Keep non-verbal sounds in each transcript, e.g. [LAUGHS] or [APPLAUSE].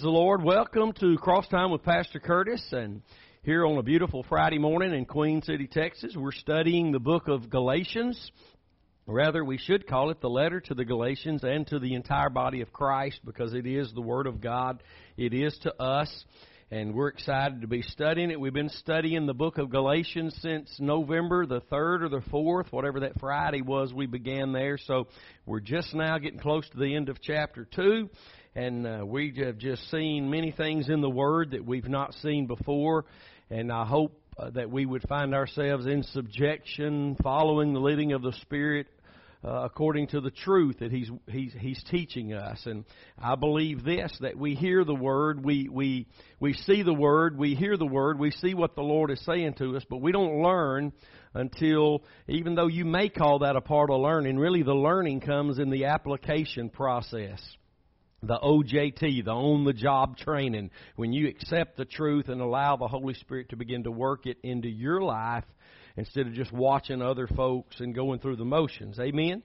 praise the Lord. Welcome to Cross Time with Pastor Curtis and here on a beautiful Friday morning in Queen City, Texas. We're studying the book of Galatians. Rather, we should call it the letter to the Galatians and to the entire body of Christ because it is the Word of God. It is to us and we're excited to be studying it. We've been studying the book of Galatians since November the 3rd or the 4th, whatever that Friday was we began there. So we're just now getting close to the end of chapter 2 and uh, we have just seen many things in the Word that we've not seen before, and I hope uh, that we would find ourselves in subjection, following the leading of the Spirit. Uh, according to the truth that he's he's he's teaching us, and I believe this that we hear the word, we we we see the word, we hear the word, we see what the Lord is saying to us, but we don't learn until, even though you may call that a part of learning, really the learning comes in the application process the OJT, the on the job training, when you accept the truth and allow the Holy Spirit to begin to work it into your life instead of just watching other folks and going through the motions. Amen?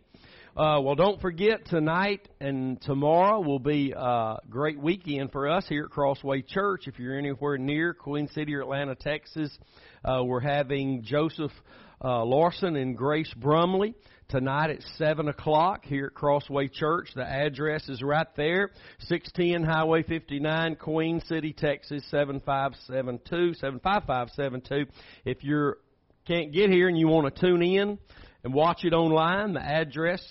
Uh, well, don't forget tonight and tomorrow will be a great weekend for us here at Crossway Church. If you're anywhere near Queen City or Atlanta, Texas, uh, we're having Joseph uh, Larson and Grace Brumley tonight at 7 o'clock here at Crossway Church. The address is right there, 610 Highway 59, Queen City, Texas, 7572, 75572. If you can't get here and you want to tune in and watch it online, the address,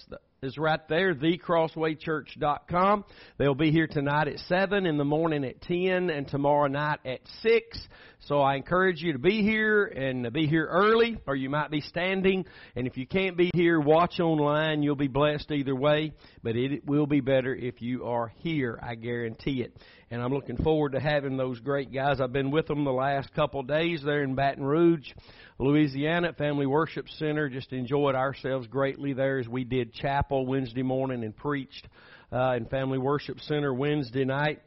is right there, thecrosswaychurch.com. They'll be here tonight at 7, in the morning at 10, and tomorrow night at 6. So I encourage you to be here and be here early, or you might be standing. And if you can't be here, watch online. You'll be blessed either way, but it will be better if you are here. I guarantee it. And I'm looking forward to having those great guys. I've been with them the last couple of days there in Baton Rouge. Louisiana at Family Worship Center. Just enjoyed ourselves greatly there as we did chapel Wednesday morning and preached uh, in Family Worship Center Wednesday night.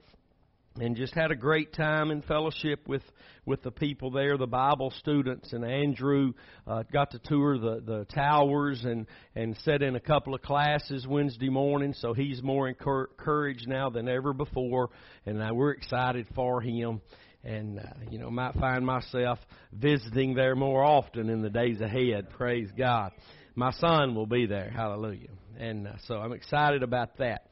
And just had a great time in fellowship with with the people there, the Bible students, and Andrew uh, got to tour the the towers and and sat in a couple of classes Wednesday morning. So he's more encouraged now than ever before, and we're excited for him and uh, you know might find myself visiting there more often in the days ahead. Praise God. My son will be there. Hallelujah. And uh, so I'm excited about that.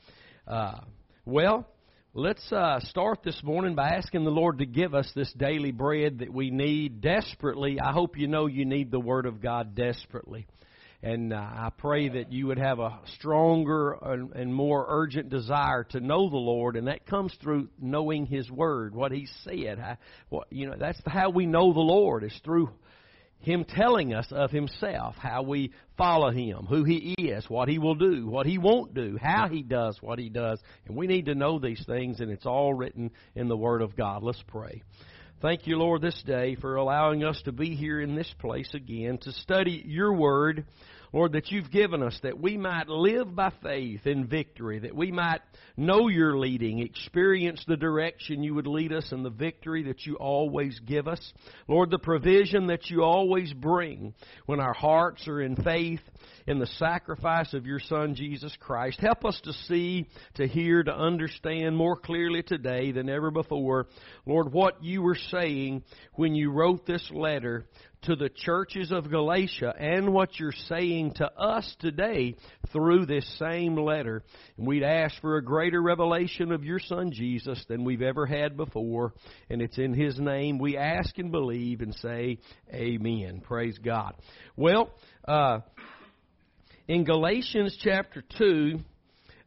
Uh, well, let's uh, start this morning by asking the Lord to give us this daily bread that we need desperately. I hope you know you need the Word of God desperately. And uh, I pray that you would have a stronger and more urgent desire to know the Lord, and that comes through knowing His Word, what He said. I, what, you know, that's how we know the Lord is through Him telling us of Himself, how we follow Him, who He is, what He will do, what He won't do, how He does what He does, and we need to know these things, and it's all written in the Word of God. Let's pray. Thank you, Lord, this day for allowing us to be here in this place again to study your word. Lord, that you've given us that we might live by faith in victory, that we might know your leading, experience the direction you would lead us and the victory that you always give us. Lord, the provision that you always bring when our hearts are in faith in the sacrifice of your Son, Jesus Christ. Help us to see, to hear, to understand more clearly today than ever before, Lord, what you were saying when you wrote this letter to the churches of Galatia and what you're saying to us today through this same letter. And we'd ask for a greater revelation of your Son Jesus than we've ever had before. And it's in His name we ask and believe and say, Amen. Praise God. Well, uh, in Galatians chapter 2,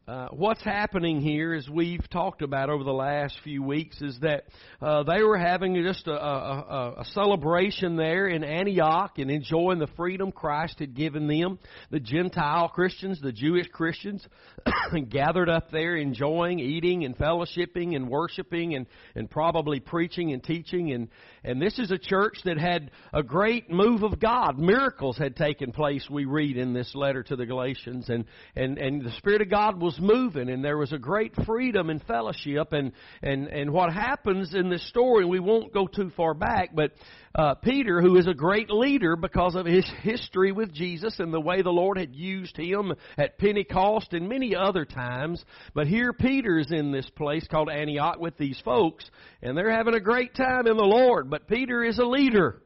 uh, what's happening here, as we've talked about over the last few weeks, is that uh, they were having just a, a, a, celebration there in Antioch and enjoying the freedom Christ had given them. The Gentile Christians, the Jewish Christians, [COUGHS] gathered up there, enjoying, eating, and fellowshipping, and worshiping, and and probably preaching and teaching. and And this is a church that had a great move of God. Miracles had taken place. We read in this letter to the Galatians, and and and the Spirit of God was moving and there was a great freedom and fellowship and and and what happens in this story we won't go too far back but uh, Peter, who is a great leader because of his history with Jesus and the way the Lord had used him at Pentecost and many other times. But here Peter is in this place called Antioch with these folks, and they're having a great time in the Lord. But Peter is a leader.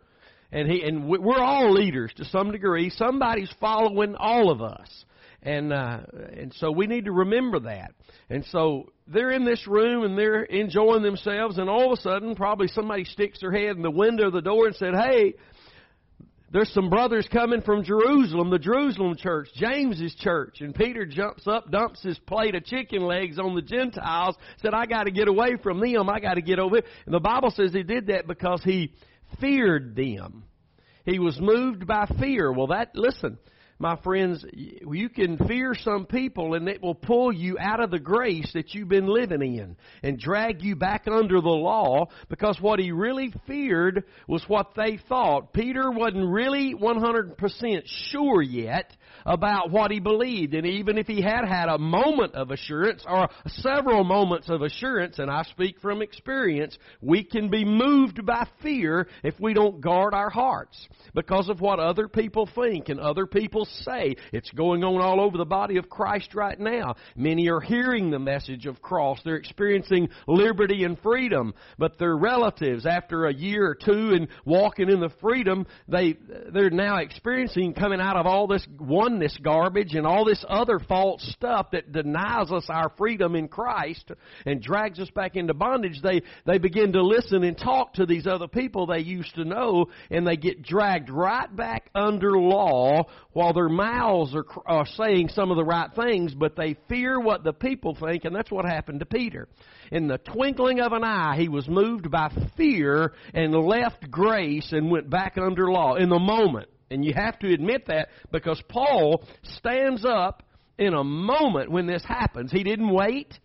And he and we're all leaders to some degree. Somebody's following all of us. And uh, and so we need to remember that. And so they're in this room and they're enjoying themselves, and all of a sudden, probably somebody sticks their head in the window of the door and said, "Hey, there's some brothers coming from Jerusalem, the Jerusalem church, James's church. And Peter jumps up, dumps his plate of chicken legs on the Gentiles, said, I got to get away from them. I got to get over. And the Bible says he did that because he feared them. He was moved by fear. Well, that, listen, my friends, you can fear some people and it will pull you out of the grace that you've been living in and drag you back under the law because what he really feared was what they thought. Peter wasn't really 100% sure yet about what he believed. And even if he had had a moment of assurance or several moments of assurance, and I speak from experience, we can be moved by fear if we don't guard our hearts because of what other people think and other people say. It's going on all over the body of Christ right now. Many are hearing the message of cross. They're experiencing liberty and freedom, but their relatives, after a year or two and walking in the freedom, they, they're now experiencing coming out of all this oneness garbage and all this other false stuff that denies us our freedom in Christ and drags us back into bondage. They, they begin to listen and talk to these other people they used to know and they get dragged right back under law while their mouths are, are saying some of the right things, but they fear what the people think, and that's what happened to Peter. In the twinkling of an eye, he was moved by fear and left grace and went back under law in the moment. And you have to admit that because Paul stands up in a moment when this happens. He didn't wait,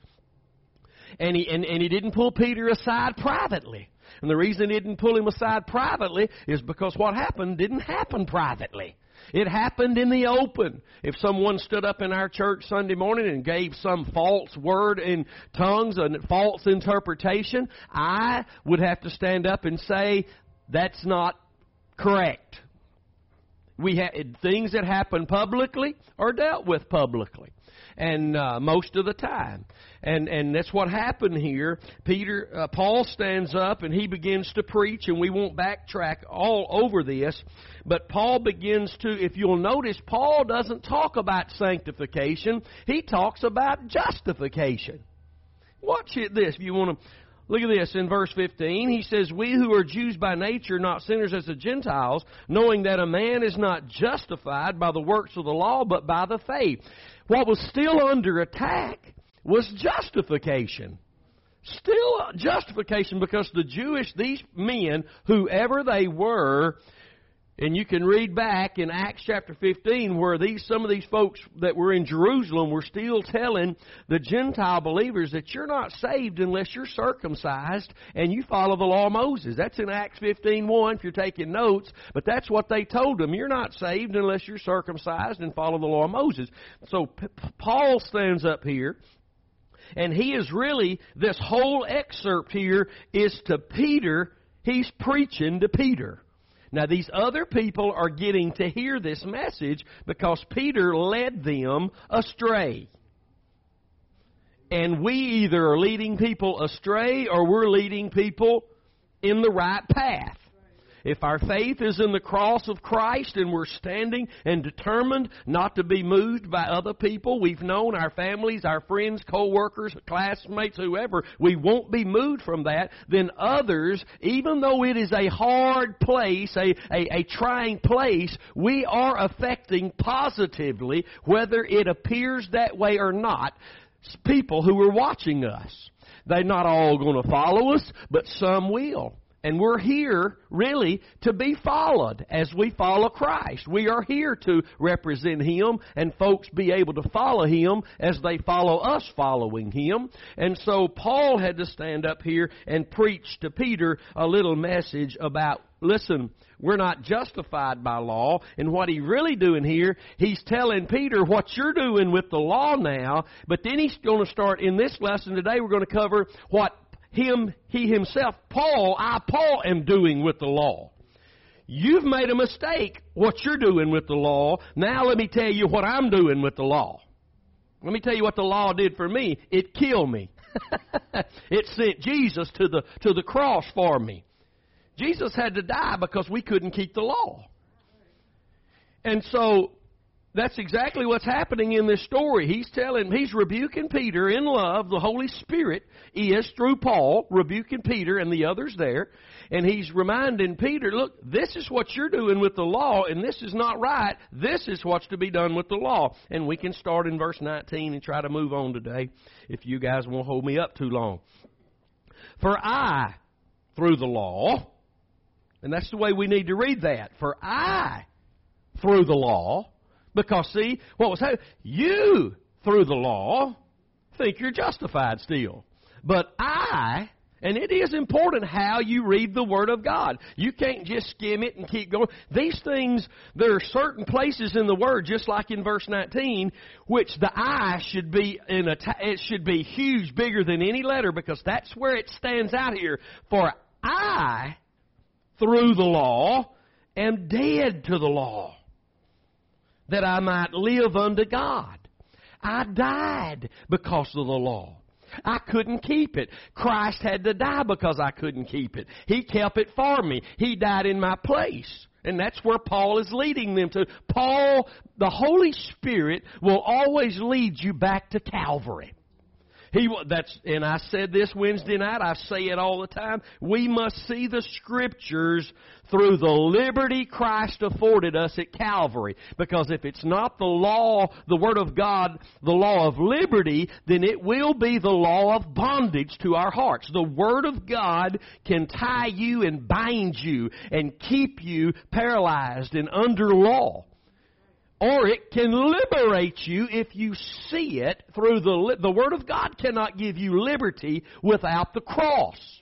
and he, and, and he didn't pull Peter aside privately. And the reason he didn't pull him aside privately is because what happened didn't happen privately. It happened in the open. If someone stood up in our church Sunday morning and gave some false word in tongues, a false interpretation, I would have to stand up and say, that's not correct. We ha- things that happen publicly are dealt with publicly and uh, most of the time. And and that's what happened here. Peter uh, Paul stands up and he begins to preach and we won't backtrack all over this, but Paul begins to if you'll notice Paul doesn't talk about sanctification, he talks about justification. Watch it this if you want to Look at this in verse 15. He says, We who are Jews by nature, not sinners as the Gentiles, knowing that a man is not justified by the works of the law, but by the faith. What was still under attack was justification. Still justification because the Jewish, these men, whoever they were, and you can read back in Acts chapter 15 where these, some of these folks that were in Jerusalem were still telling the Gentile believers that you're not saved unless you're circumcised and you follow the law of Moses. That's in Acts 15.1 if you're taking notes. But that's what they told them. You're not saved unless you're circumcised and follow the law of Moses. So P- Paul stands up here and he is really, this whole excerpt here is to Peter. He's preaching to Peter. Now, these other people are getting to hear this message because Peter led them astray. And we either are leading people astray or we're leading people in the right path. If our faith is in the cross of Christ and we're standing and determined not to be moved by other people we've known, our families, our friends, co-workers, classmates, whoever, we won't be moved from that, then others, even though it is a hard place, a, a, a trying place, we are affecting positively, whether it appears that way or not, people who are watching us. They're not all going to follow us, but some will. And we're here really to be followed as we follow Christ. We are here to represent Him and folks be able to follow Him as they follow us following Him. And so Paul had to stand up here and preach to Peter a little message about listen, we're not justified by law. And what he's really doing here, he's telling Peter what you're doing with the law now, but then he's going to start in this lesson today, we're going to cover what him, he himself, Paul, I, Paul, am doing with the law. You've made a mistake what you're doing with the law. Now let me tell you what I'm doing with the law. Let me tell you what the law did for me. It killed me. [LAUGHS] it sent Jesus to the, to the cross for me. Jesus had to die because we couldn't keep the law. And so that's exactly what's happening in this story. He's telling, he's rebuking Peter in love. The Holy Spirit is, through Paul, rebuking Peter and the others there. And he's reminding Peter, look, this is what you're doing with the law, and this is not right. This is what's to be done with the law. And we can start in verse 19 and try to move on today if you guys won't hold me up too long. For I, through the law, and that's the way we need to read that. For I, through the law, because see, what was happening? You, through the law, think you're justified still. But I, and it is important how you read the Word of God. You can't just skim it and keep going. These things, there are certain places in the Word, just like in verse 19, which the I should be in a, it should be huge, bigger than any letter, because that's where it stands out here. For I, through the law, am dead to the law, that I might live unto God. I died because of the law. I couldn't keep it. Christ had to die because I couldn't keep it. He kept it for me. He died in my place. And that's where Paul is leading them to. Paul, the Holy Spirit will always lead you back to Calvary. He that's and I said this Wednesday night. I say it all the time. We must see the scriptures through the liberty Christ afforded us at Calvary. Because if it's not the law, the Word of God, the law of liberty, then it will be the law of bondage to our hearts. The Word of God can tie you and bind you and keep you paralyzed and under law. Or it can liberate you if you see it through the, the Word of God cannot give you liberty without the cross.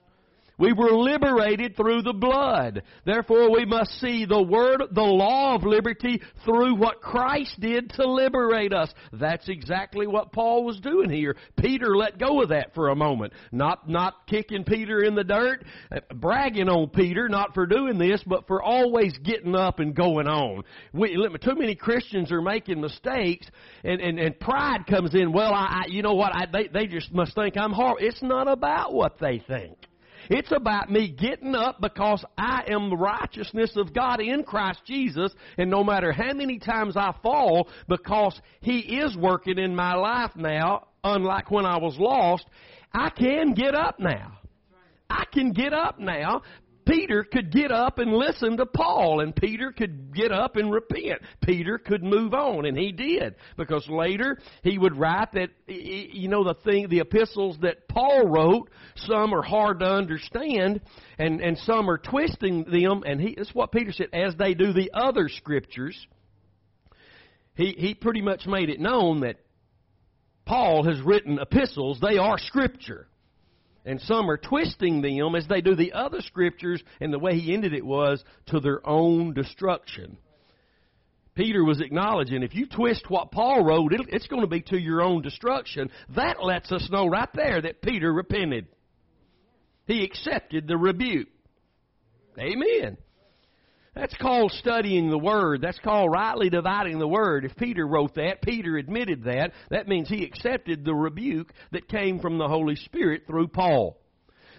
We were liberated through the blood. Therefore, we must see the word, the law of liberty through what Christ did to liberate us. That's exactly what Paul was doing here. Peter let go of that for a moment. Not, not kicking Peter in the dirt, uh, bragging on Peter, not for doing this, but for always getting up and going on. We, too many Christians are making mistakes and, and, and pride comes in. Well, I, I you know what? I, they, they just must think I'm horrible. It's not about what they think. It's about me getting up because I am the righteousness of God in Christ Jesus, and no matter how many times I fall, because He is working in my life now, unlike when I was lost, I can get up now. I can get up now Peter could get up and listen to Paul, and Peter could get up and repent. Peter could move on, and he did, because later he would write that, you know, the thing, the epistles that Paul wrote, some are hard to understand, and, and some are twisting them, and he, that's what Peter said, as they do the other scriptures. He, he pretty much made it known that Paul has written epistles, they are scripture and some are twisting them as they do the other scriptures, and the way he ended it was to their own destruction. Peter was acknowledging if you twist what Paul wrote, it's going to be to your own destruction. That lets us know right there that Peter repented. He accepted the rebuke. Amen. That's called studying the Word. That's called rightly dividing the Word. If Peter wrote that, Peter admitted that, that means he accepted the rebuke that came from the Holy Spirit through Paul.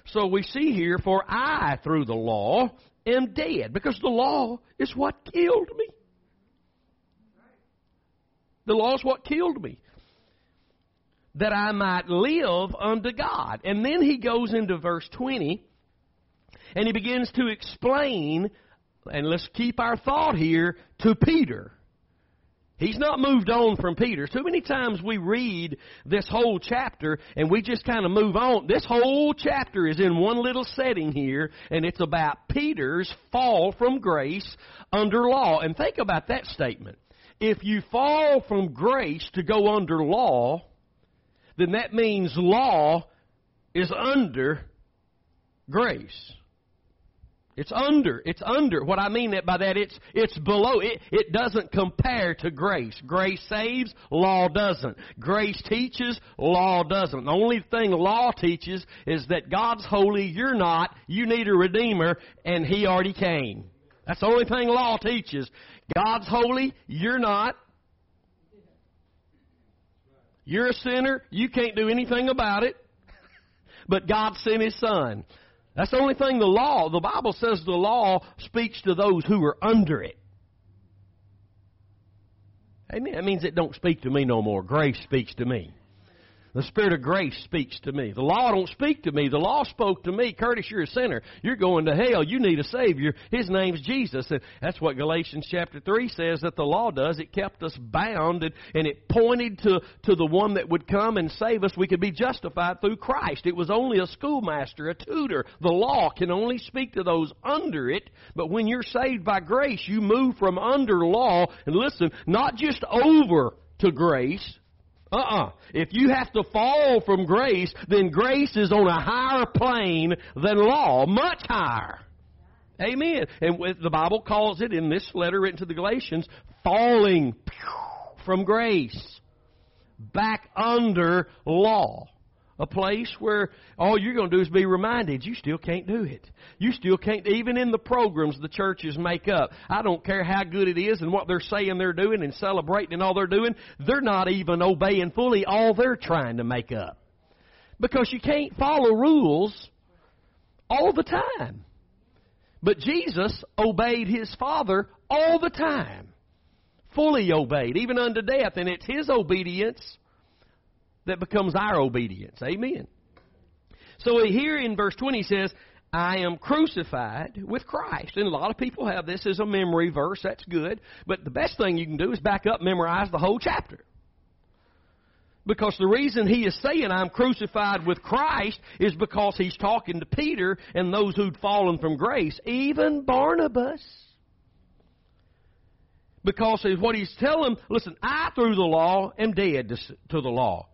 So we see here, for I, through the law, am dead, because the law is what killed me. The law is what killed me. That I might live unto God. And then he goes into verse 20, and he begins to explain and let's keep our thought here to Peter. He's not moved on from Peter. Too many times we read this whole chapter and we just kind of move on. This whole chapter is in one little setting here and it's about Peter's fall from grace under law. And think about that statement. If you fall from grace to go under law, then that means law is under grace. It's under. It's under. What I mean by that, it's, it's below. It, it doesn't compare to grace. Grace saves, law doesn't. Grace teaches, law doesn't. The only thing law teaches is that God's holy, you're not, you need a redeemer, and He already came. That's the only thing law teaches. God's holy, you're not. You're a sinner, you can't do anything about it. [LAUGHS] But God sent His Son. That's the only thing the law, the Bible says the law speaks to those who are under it. Amen. That means it don't speak to me no more. Grace speaks to me. The Spirit of grace speaks to me. The law don't speak to me. The law spoke to me. Curtis, you're a sinner. You're going to hell. You need a Savior. His name's Jesus. And that's what Galatians chapter 3 says that the law does. It kept us bound and, and it pointed to, to the one that would come and save us. We could be justified through Christ. It was only a schoolmaster, a tutor. The law can only speak to those under it. But when you're saved by grace, you move from under law and listen, not just over to grace, uh-uh. If you have to fall from grace, then grace is on a higher plane than law, much higher. Amen. And the Bible calls it in this letter written to the Galatians, falling from grace back under law. A place where all you're going to do is be reminded you still can't do it. You still can't, even in the programs the churches make up. I don't care how good it is and what they're saying they're doing and celebrating and all they're doing. They're not even obeying fully all they're trying to make up. Because you can't follow rules all the time. But Jesus obeyed his Father all the time. Fully obeyed, even unto death. And it's his obedience that becomes our obedience. Amen. So here in verse 20 says, I am crucified with Christ. And a lot of people have this as a memory verse. That's good. But the best thing you can do is back up, memorize the whole chapter. Because the reason he is saying I'm crucified with Christ is because he's talking to Peter and those who'd fallen from grace, even Barnabas. Because what he's telling listen, I through the law am dead to, to the law.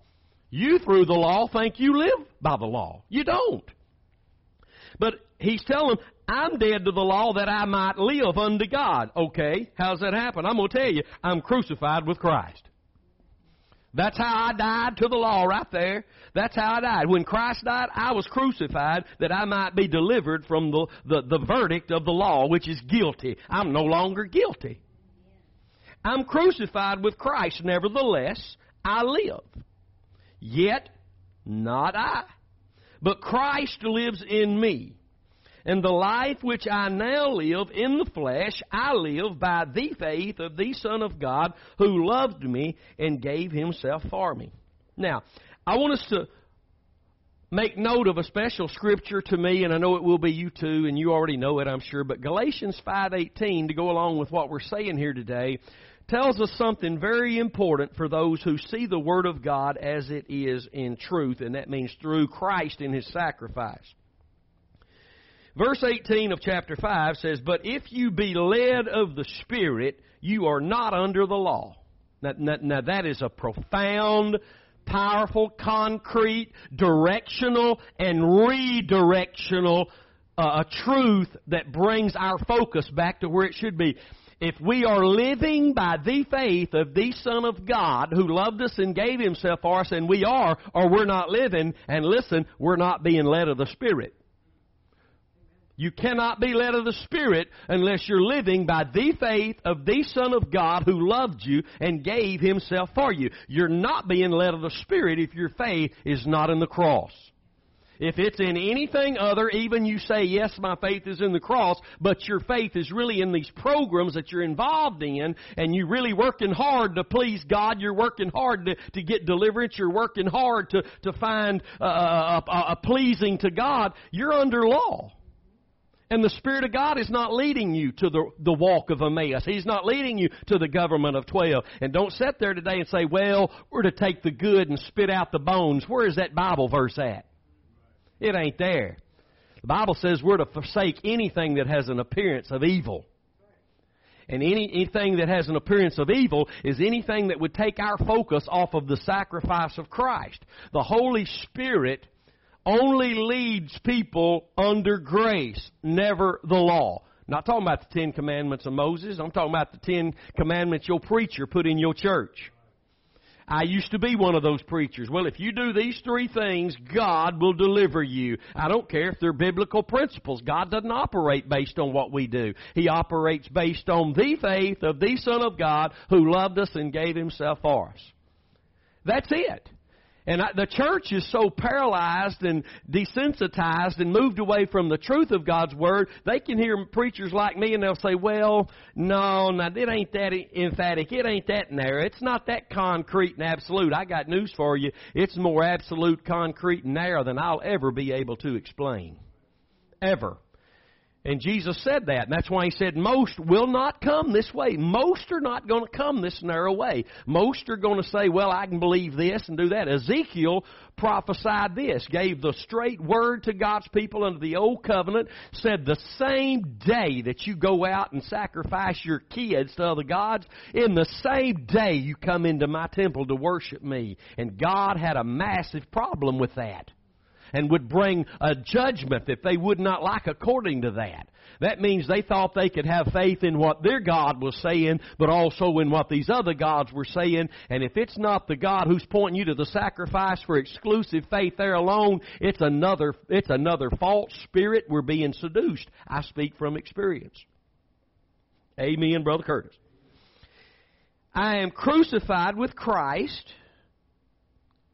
You, through the law, think you live by the law. You don't. But he's telling them, I'm dead to the law that I might live unto God. Okay, how's that happen? I'm going to tell you, I'm crucified with Christ. That's how I died to the law right there. That's how I died. When Christ died, I was crucified that I might be delivered from the, the, the verdict of the law, which is guilty. I'm no longer guilty. I'm crucified with Christ. Nevertheless, I live. Yet not I, but Christ lives in me. And the life which I now live in the flesh, I live by the faith of the Son of God who loved me and gave himself for me. Now, I want us to make note of a special scripture to me, and I know it will be you too, and you already know it, I'm sure, but Galatians 5.18, to go along with what we're saying here today, tells us something very important for those who see the Word of God as it is in truth, and that means through Christ in His sacrifice. Verse 18 of chapter 5 says, But if you be led of the Spirit, you are not under the law. Now, now, now that is a profound, powerful, concrete, directional, and redirectional uh, truth that brings our focus back to where it should be if we are living by the faith of the Son of God who loved us and gave Himself for us, and we are, or we're not living, and listen, we're not being led of the Spirit. You cannot be led of the Spirit unless you're living by the faith of the Son of God who loved you and gave Himself for you. You're not being led of the Spirit if your faith is not in the cross. If it's in anything other, even you say, yes, my faith is in the cross, but your faith is really in these programs that you're involved in, and you're really working hard to please God, you're working hard to, to get deliverance, you're working hard to, to find uh, a, a, a pleasing to God, you're under law. And the Spirit of God is not leading you to the, the walk of Emmaus. He's not leading you to the government of 12. And don't sit there today and say, well, we're to take the good and spit out the bones. Where is that Bible verse at? It ain't there. The Bible says we're to forsake anything that has an appearance of evil. And any, anything that has an appearance of evil is anything that would take our focus off of the sacrifice of Christ. The Holy Spirit only leads people under grace, never the law. Not talking about the Ten Commandments of Moses. I'm talking about the Ten Commandments your preacher put in your church. I used to be one of those preachers. Well, if you do these three things, God will deliver you. I don't care if they're biblical principles. God doesn't operate based on what we do. He operates based on the faith of the Son of God who loved us and gave Himself for us. That's it. And I, the church is so paralyzed and desensitized and moved away from the truth of God's Word, they can hear preachers like me and they'll say, well, no, no, it ain't that emphatic. It ain't that narrow. It's not that concrete and absolute. I got news for you. It's more absolute, concrete, and narrow than I'll ever be able to explain. Ever. And Jesus said that. And that's why he said most will not come this way. Most are not going to come this narrow way. Most are going to say, well, I can believe this and do that. Ezekiel prophesied this, gave the straight word to God's people under the old covenant, said the same day that you go out and sacrifice your kids to other gods, in the same day you come into my temple to worship me. And God had a massive problem with that and would bring a judgment that they would not like according to that. That means they thought they could have faith in what their God was saying, but also in what these other gods were saying. And if it's not the God who's pointing you to the sacrifice for exclusive faith there alone, it's another, it's another false spirit. We're being seduced. I speak from experience. Amen, Brother Curtis. I am crucified with Christ.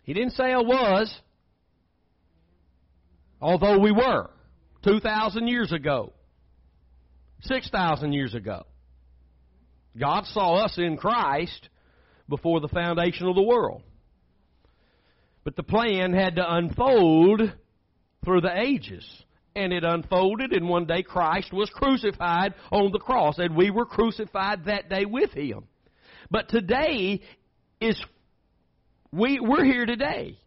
He didn't say I was. Although we were 2,000 years ago, 6,000 years ago. God saw us in Christ before the foundation of the world. But the plan had to unfold through the ages. And it unfolded, and one day Christ was crucified on the cross, and we were crucified that day with Him. But today is, we, we're here today.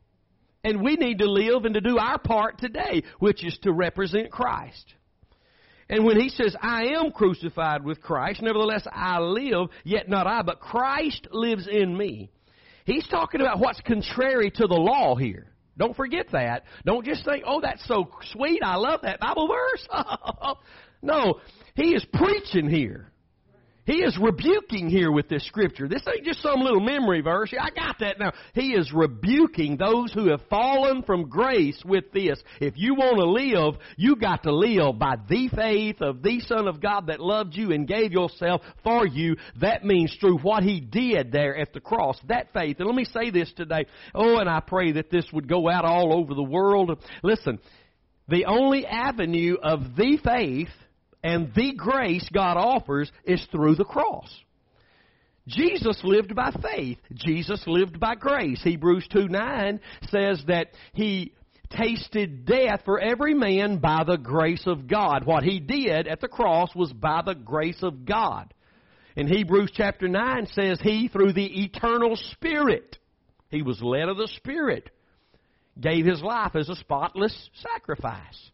And we need to live and to do our part today, which is to represent Christ. And when he says, I am crucified with Christ, nevertheless I live, yet not I, but Christ lives in me. He's talking about what's contrary to the law here. Don't forget that. Don't just think, oh, that's so sweet. I love that Bible verse. [LAUGHS] no, he is preaching here. He is rebuking here with this scripture. This ain't just some little memory verse. I got that now. He is rebuking those who have fallen from grace with this. If you want to live, you got to live by the faith of the Son of God that loved you and gave yourself for you. That means through what He did there at the cross. That faith. And let me say this today. Oh, and I pray that this would go out all over the world. Listen, the only avenue of the faith and the grace God offers is through the cross. Jesus lived by faith. Jesus lived by grace. Hebrews 2 9 says that he tasted death for every man by the grace of God. What he did at the cross was by the grace of God. In Hebrews chapter 9 says he, through the eternal Spirit, he was led of the Spirit, gave his life as a spotless sacrifice.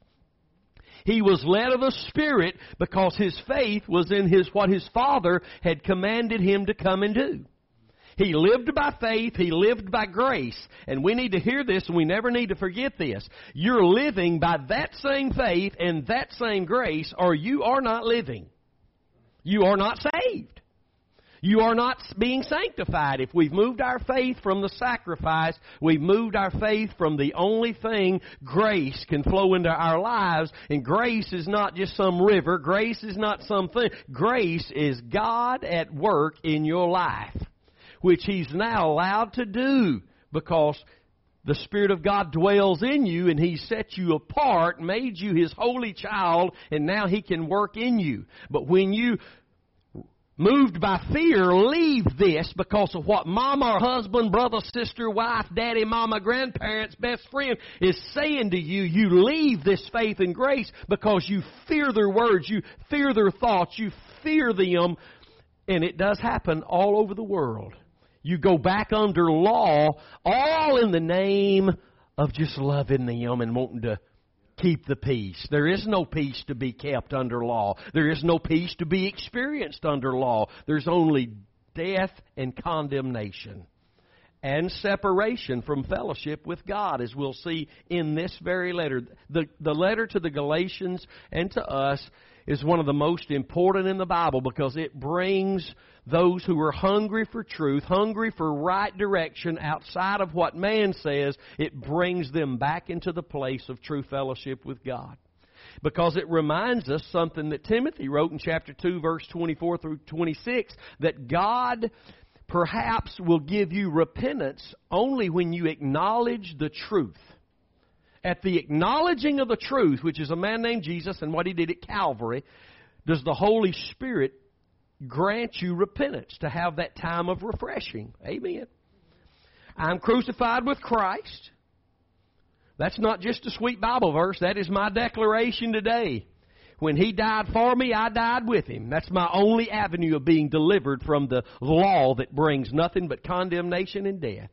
He was led of the Spirit because his faith was in his, what his Father had commanded him to come and do. He lived by faith. He lived by grace. And we need to hear this and we never need to forget this. You're living by that same faith and that same grace or you are not living. You are not saved. You are not being sanctified. If we've moved our faith from the sacrifice, we've moved our faith from the only thing grace can flow into our lives. And grace is not just some river. Grace is not something. Grace is God at work in your life, which He's now allowed to do because the Spirit of God dwells in you and He set you apart, made you His holy child, and now He can work in you. But when you moved by fear, leave this because of what mama or husband, brother, sister, wife, daddy, mama, grandparents, best friend is saying to you. You leave this faith and grace because you fear their words, you fear their thoughts, you fear them, and it does happen all over the world. You go back under law, all in the name of just loving them and wanting to keep the peace. There is no peace to be kept under law. There is no peace to be experienced under law. There's only death and condemnation. and separation from fellowship with God, as we'll see in this very letter. The, the letter to the Galatians and to us is one of the most important in the Bible because it brings those who are hungry for truth, hungry for right direction outside of what man says, it brings them back into the place of true fellowship with God because it reminds us something that Timothy wrote in chapter 2 verse 24 through 26 that God perhaps will give you repentance only when you acknowledge the truth. At the acknowledging of the truth, which is a man named Jesus and what he did at Calvary, does the Holy Spirit grant you repentance to have that time of refreshing. Amen. I'm crucified with Christ. That's not just a sweet Bible verse. That is my declaration today. When He died for me, I died with Him. That's my only avenue of being delivered from the law that brings nothing but condemnation and death.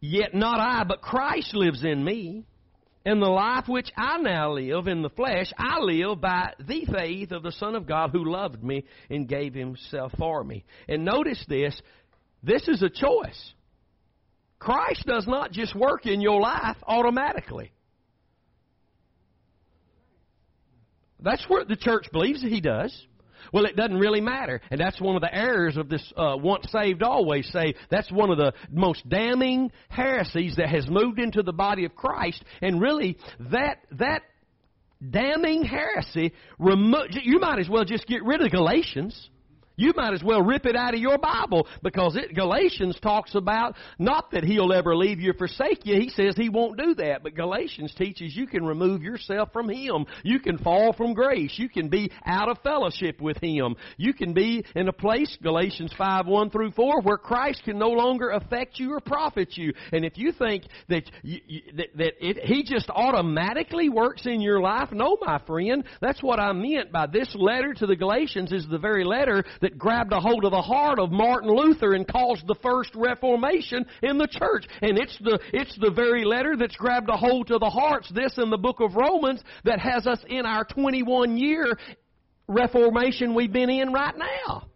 Yet not I, but Christ lives in me. And the life which I now live in the flesh, I live by the faith of the Son of God who loved me and gave himself for me. And notice this this is a choice. Christ does not just work in your life automatically. That's what the church believes he does. Well, it doesn't really matter. And that's one of the errors of this uh, once saved, always saved. That's one of the most damning heresies that has moved into the body of Christ. And really, that, that damning heresy, remo- you might as well just get rid of Galatians you might as well rip it out of your Bible because it, Galatians talks about not that He'll ever leave you or forsake you. He says He won't do that. But Galatians teaches you can remove yourself from Him. You can fall from grace. You can be out of fellowship with Him. You can be in a place, Galatians 5, 1 through 4, where Christ can no longer affect you or profit you. And if you think that, you, you, that, that it, He just automatically works in your life, no, my friend. That's what I meant by this letter to the Galatians is the very letter that that grabbed a hold of the heart of Martin Luther and caused the first Reformation in the church. And it's the, it's the very letter that's grabbed a hold to the hearts, this in the book of Romans, that has us in our 21 year Reformation we've been in right now.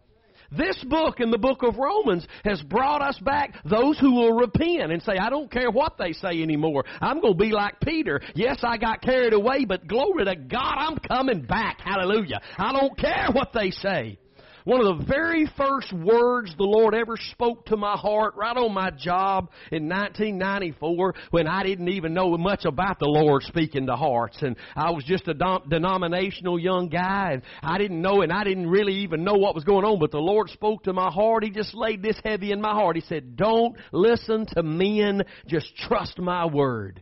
This book in the book of Romans has brought us back those who will repent and say, I don't care what they say anymore. I'm going to be like Peter. Yes, I got carried away, but glory to God, I'm coming back. Hallelujah. I don't care what they say. One of the very first words the Lord ever spoke to my heart right on my job in 1994 when I didn't even know much about the Lord speaking to hearts. And I was just a denominational young guy and I didn't know and I didn't really even know what was going on. But the Lord spoke to my heart. He just laid this heavy in my heart. He said, don't listen to men. Just trust my word.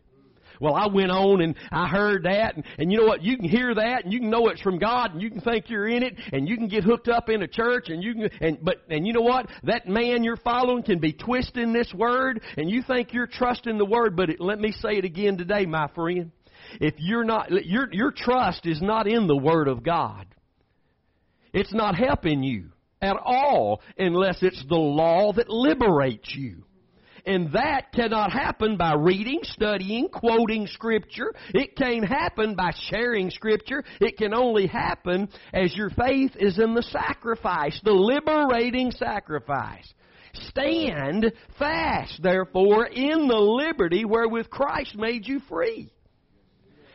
Well, I went on and I heard that, and, and you know what? You can hear that, and you can know it's from God, and you can think you're in it, and you can get hooked up in a church, and you can, and but and you know what? That man you're following can be twisting this word, and you think you're trusting the word, but it, let me say it again today, my friend. If you're not, your your trust is not in the word of God. It's not helping you at all unless it's the law that liberates you. And that cannot happen by reading, studying, quoting Scripture. It can't happen by sharing Scripture. It can only happen as your faith is in the sacrifice, the liberating sacrifice. Stand fast, therefore, in the liberty wherewith Christ made you free.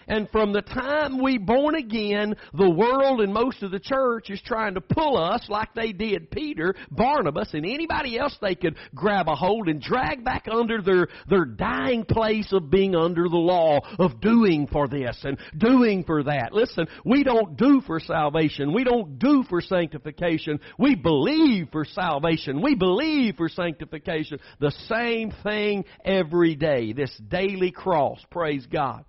And from the time we born again, the world and most of the church is trying to pull us like they did Peter, Barnabas, and anybody else they could grab a hold and drag back under their, their dying place of being under the law, of doing for this and doing for that. Listen, we don't do for salvation. We don't do for sanctification. We believe for salvation. We believe for sanctification. The same thing every day. This daily cross. Praise God.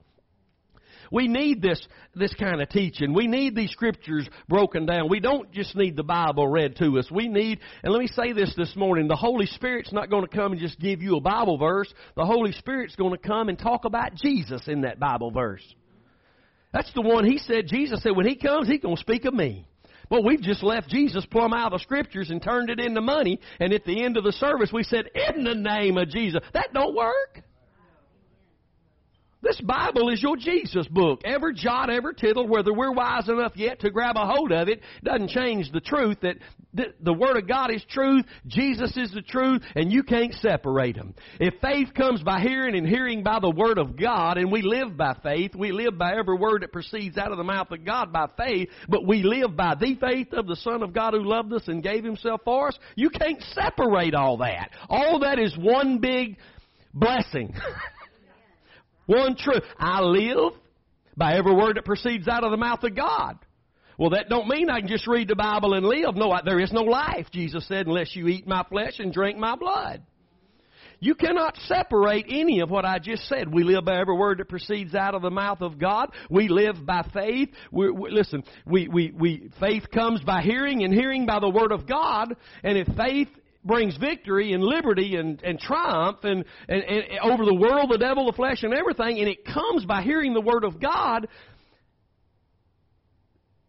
We need this, this kind of teaching. We need these scriptures broken down. We don't just need the Bible read to us. We need, and let me say this this morning, the Holy Spirit's not going to come and just give you a Bible verse. The Holy Spirit's going to come and talk about Jesus in that Bible verse. That's the one he said, Jesus said, when he comes, he's going to speak of me. Well, we've just left Jesus plumb out of the scriptures and turned it into money, and at the end of the service we said, in the name of Jesus. That don't work. This Bible is your Jesus book. Every jot, every tittle, whether we're wise enough yet to grab a hold of it, doesn't change the truth that the Word of God is truth, Jesus is the truth, and you can't separate them. If faith comes by hearing and hearing by the Word of God, and we live by faith, we live by every word that proceeds out of the mouth of God by faith, but we live by the faith of the Son of God who loved us and gave Himself for us, you can't separate all that. All that is one big blessing. [LAUGHS] One truth. I live by every word that proceeds out of the mouth of God. Well, that don't mean I can just read the Bible and live. No, there is no life, Jesus said, unless you eat my flesh and drink my blood. You cannot separate any of what I just said. We live by every word that proceeds out of the mouth of God. We live by faith. We, we, listen, we, we, we, faith comes by hearing and hearing by the word of God. And if faith brings victory and liberty and, and triumph and, and, and over the world, the devil, the flesh, and everything, and it comes by hearing the Word of God,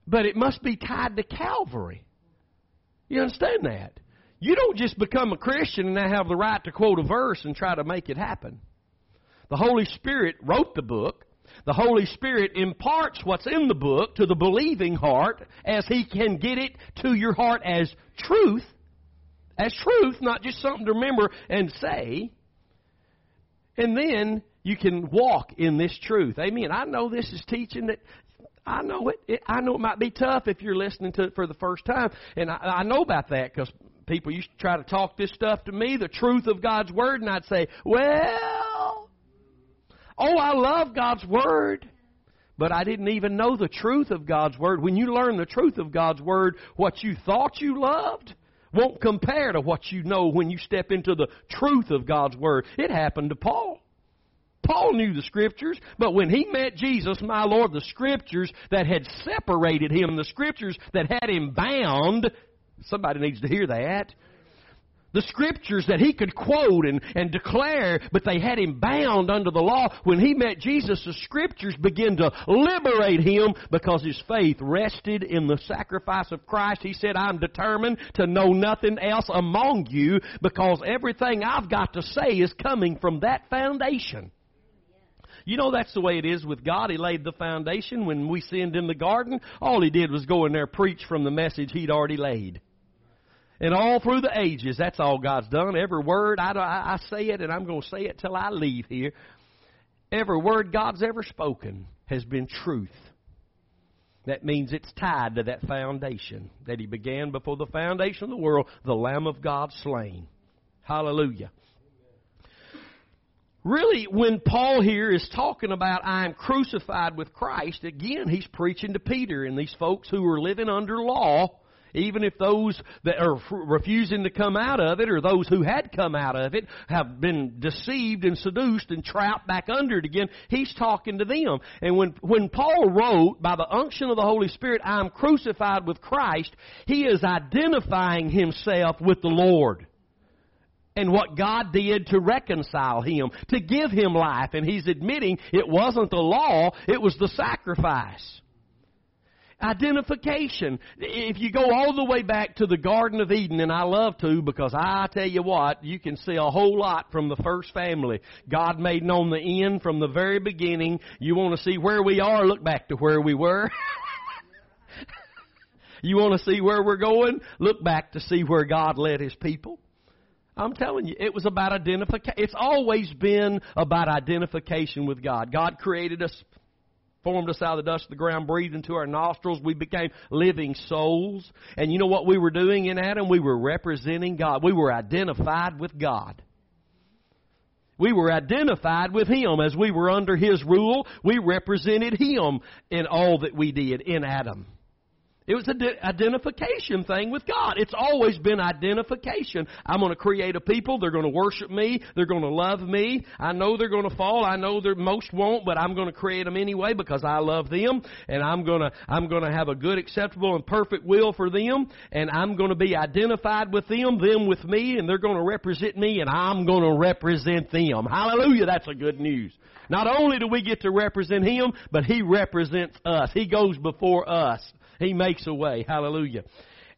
but it must be tied to Calvary. You understand that? You don't just become a Christian and now have the right to quote a verse and try to make it happen. The Holy Spirit wrote the book. The Holy Spirit imparts what's in the book to the believing heart as He can get it to your heart as truth as truth, not just something to remember and say. And then you can walk in this truth. Amen. I know this is teaching that I know it, it, I know it might be tough if you're listening to it for the first time, and I, I know about that because people used to try to talk this stuff to me, the truth of God's word, and I'd say, "Well, oh, I love God's word." But I didn't even know the truth of God's Word. When you learn the truth of God's Word, what you thought you loved won't compare to what you know when you step into the truth of God's Word. It happened to Paul. Paul knew the Scriptures, but when he met Jesus, my Lord, the Scriptures that had separated him, the Scriptures that had him bound, somebody needs to hear that the scriptures that he could quote and, and declare, but they had him bound under the law. When he met Jesus, the scriptures began to liberate him because his faith rested in the sacrifice of Christ. He said, I'm determined to know nothing else among you because everything I've got to say is coming from that foundation. You know that's the way it is with God. He laid the foundation when we sinned in the garden. All he did was go in there preach from the message he'd already laid. And all through the ages, that's all God's done. Every word, I, I, say it, and I'm going to say it till I leave here. Every word God's ever spoken has been truth. That means it's tied to that foundation that He began before the foundation of the world, the Lamb of God slain. Hallelujah. Really, when Paul here is talking about I am crucified with Christ, again, he's preaching to Peter and these folks who are living under law even if those that are refusing to come out of it or those who had come out of it have been deceived and seduced and trapped back under it again, he's talking to them. And when, when Paul wrote, by the unction of the Holy Spirit, I'm crucified with Christ, he is identifying himself with the Lord and what God did to reconcile him, to give him life. And he's admitting it wasn't the law, it was the sacrifice. Identification. If you go all the way back to the Garden of Eden, and I love to because I tell you what, you can see a whole lot from the first family. God made known the end from the very beginning. You want to see where we are? Look back to where we were. [LAUGHS] you want to see where we're going? Look back to see where God led His people. I'm telling you, it was about identification. It's always been about identification with God. God created us formed us out of the dust of the ground, breathed into our nostrils. We became living souls. And you know what we were doing in Adam? We were representing God. We were identified with God. We were identified with Him as we were under His rule. We represented Him in all that we did in Adam. It was an identification thing with God. It's always been identification. I'm going to create a people. They're going to worship me. They're going to love me. I know they're going to fall. I know that most won't, but I'm going to create them anyway because I love them, and I'm going to I'm going to have a good, acceptable, and perfect will for them, and I'm going to be identified with them, them with me, and they're going to represent me, and I'm going to represent them. Hallelujah! That's a good news. Not only do we get to represent Him, but He represents us. He goes before us. He makes a way. Hallelujah.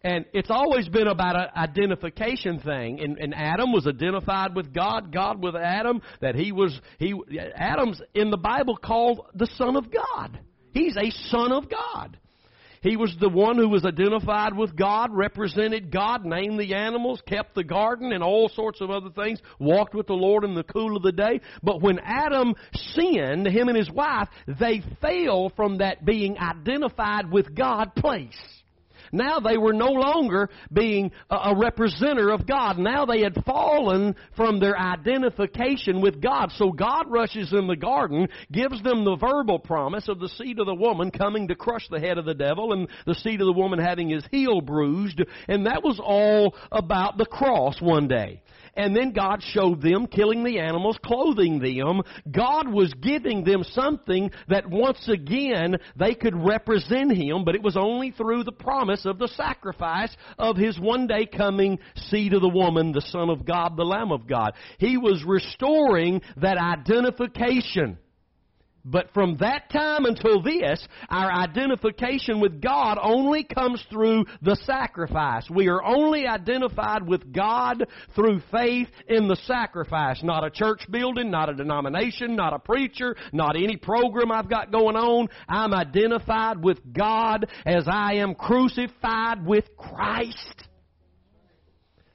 And it's always been about an identification thing. And, and Adam was identified with God, God with Adam, that he was, he, Adam's in the Bible called the Son of God. He's a Son of God. He was the one who was identified with God, represented God, named the animals, kept the garden, and all sorts of other things, walked with the Lord in the cool of the day. But when Adam sinned, him and his wife, they fell from that being identified with God place. Now they were no longer being a, representative of God. Now they had fallen from their identification with God. So God rushes in the garden, gives them the verbal promise of the seed of the woman coming to crush the head of the devil and the seed of the woman having his heel bruised. And that was all about the cross one day. And then God showed them killing the animals, clothing them. God was giving them something that once again they could represent Him, but it was only through the promise of the sacrifice of His one day coming seed of the woman, the Son of God, the Lamb of God. He was restoring that identification. But from that time until this, our identification with God only comes through the sacrifice. We are only identified with God through faith in the sacrifice. Not a church building, not a denomination, not a preacher, not any program I've got going on. I'm identified with God as I am crucified with Christ.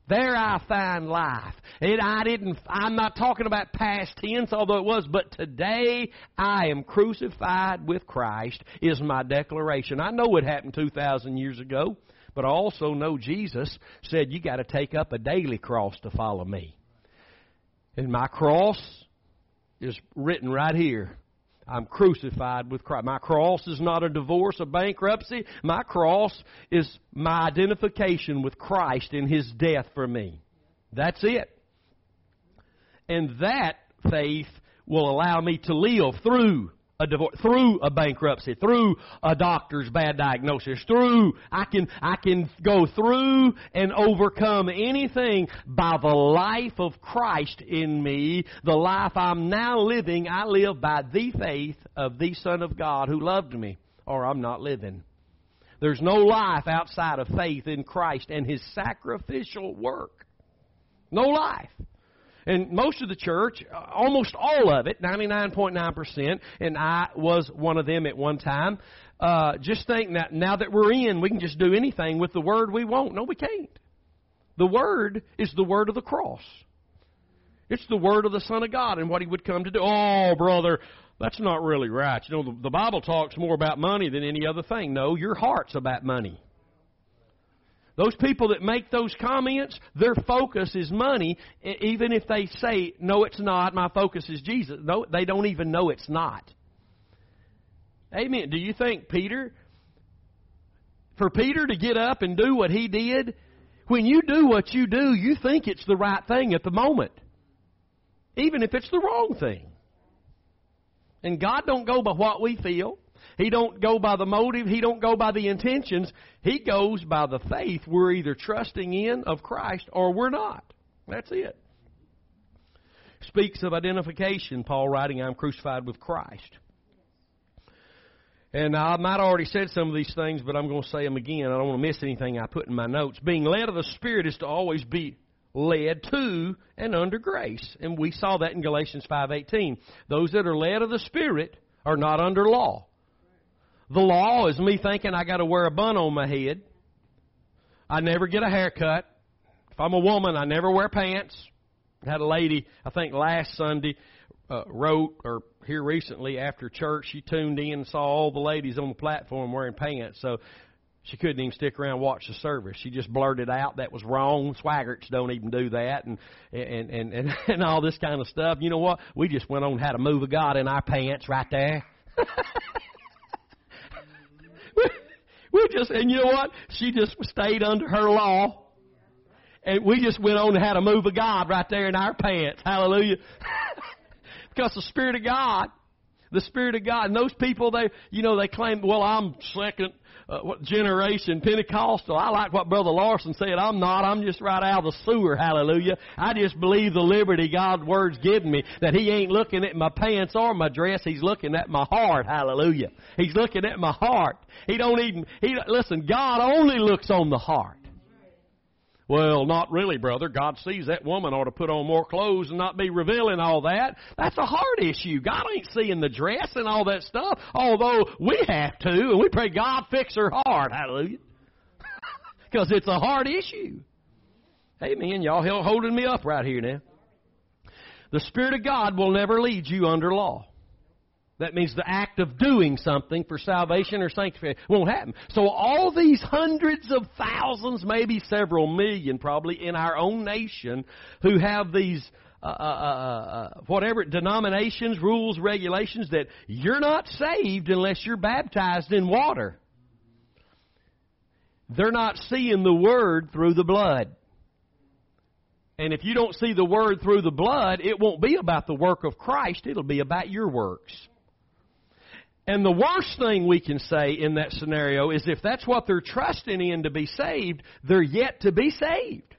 There I find life. And I didn't, I'm not talking about past tense, although it was, but today I am crucified with Christ is my declaration. I know it happened 2,000 years ago, but I also know Jesus said you gotta take up a daily cross to follow me. And my cross is written right here. I'm crucified with Christ. My cross is not a divorce, a bankruptcy. My cross is my identification with Christ in His death for me. That's it. And that faith will allow me to live through a divorce, through a bankruptcy, through a doctor's bad diagnosis, through, I can, I can go through and overcome anything by the life of Christ in me. The life I'm now living, I live by the faith of the Son of God who loved me, or I'm not living. There's no life outside of faith in Christ and His sacrificial work. No life. And most of the church, almost all of it, 99.9%, and I was one of them at one time, uh, just think that now that we're in, we can just do anything with the word we want. No, we can't. The word is the word of the cross. It's the word of the Son of God and what He would come to do. Oh, brother, that's not really right. You know, the, the Bible talks more about money than any other thing. No, your heart's about money. Those people that make those comments, their focus is money, even if they say, no, it's not, my focus is Jesus. No, they don't even know it's not. Amen. Do you think Peter, for Peter to get up and do what he did, when you do what you do, you think it's the right thing at the moment. Even if it's the wrong thing. And God don't go by what we feel. He don't go by the motive. He don't go by the intentions. He goes by the faith we're either trusting in of Christ or we're not. That's it. Speaks of identification, Paul writing, I'm crucified with Christ. And I might already said some of these things, but I'm going to say them again. I don't want to miss anything I put in my notes. Being led of the Spirit is to always be led to and under grace. And we saw that in Galatians 5:18. Those that are led of the Spirit are not under law. The law is me thinking I got to wear a bun on my head. I never get a haircut. If I'm a woman, I never wear pants. I had a lady, I think last Sunday, uh, wrote or here recently after church, she tuned in and saw all the ladies on the platform wearing pants. So she couldn't even stick around and watch the service. She just blurted out that was wrong. Swaggarts don't even do that, and and and and, [LAUGHS] and all this kind of stuff. You know what? We just went on how to move a God in our pants right there. [LAUGHS] [LAUGHS] we just, and you know what? She just stayed under her law. And we just went on and had a move of God right there in our pants. Hallelujah. [LAUGHS] because the Spirit of God, the Spirit of God, and those people, they, you know, they claim, well, I'm second, uh, what generation Pentecostal. I like what Brother Larson said. I'm not. I'm just right out of the sewer. Hallelujah. I just believe the liberty God's word's given me that He ain't looking at my pants or my dress. He's looking at my heart. Hallelujah. He's looking at my heart. He don't even. He listen. God only looks on the heart. Well, not really, brother. God sees that woman ought to put on more clothes and not be revealing all that. That's a heart issue. God ain't seeing the dress and all that stuff, although we have to, and we pray God fix her heart. Hallelujah. [LAUGHS] Because it's a heart issue. Amen. Y'all holding me up right here now. The Spirit of God will never lead you under law. That means the act of doing something for salvation or sanctification won't happen. So all these hundreds of thousands, maybe several million probably in our own nation who have these uh, uh, uh, uh, whatever denominations, rules, regulations that you're not saved unless you're baptized in water. They're not seeing the Word through the blood. And if you don't see the Word through the blood, it won't be about the work of Christ, it'll be about your works. And the worst thing we can say in that scenario is if that's what they're trusting in to be saved, they're yet to be saved.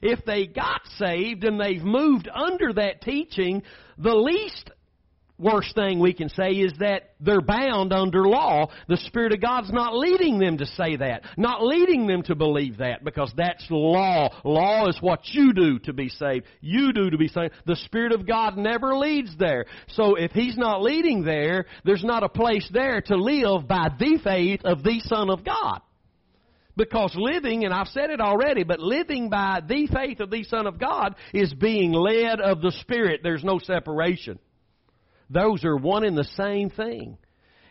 If they got saved and they've moved under that teaching, the least worst thing we can say is that they're bound under law. The Spirit of God's not leading them to say that, not leading them to believe that, because that's law. Law is what you do to be saved. You do to be saved. The Spirit of God never leads there. So if He's not leading there, there's not a place there to live by the faith of the Son of God. Because living, and I've said it already, but living by the faith of the Son of God is being led of the Spirit. There's no separation. Those are one and the same thing.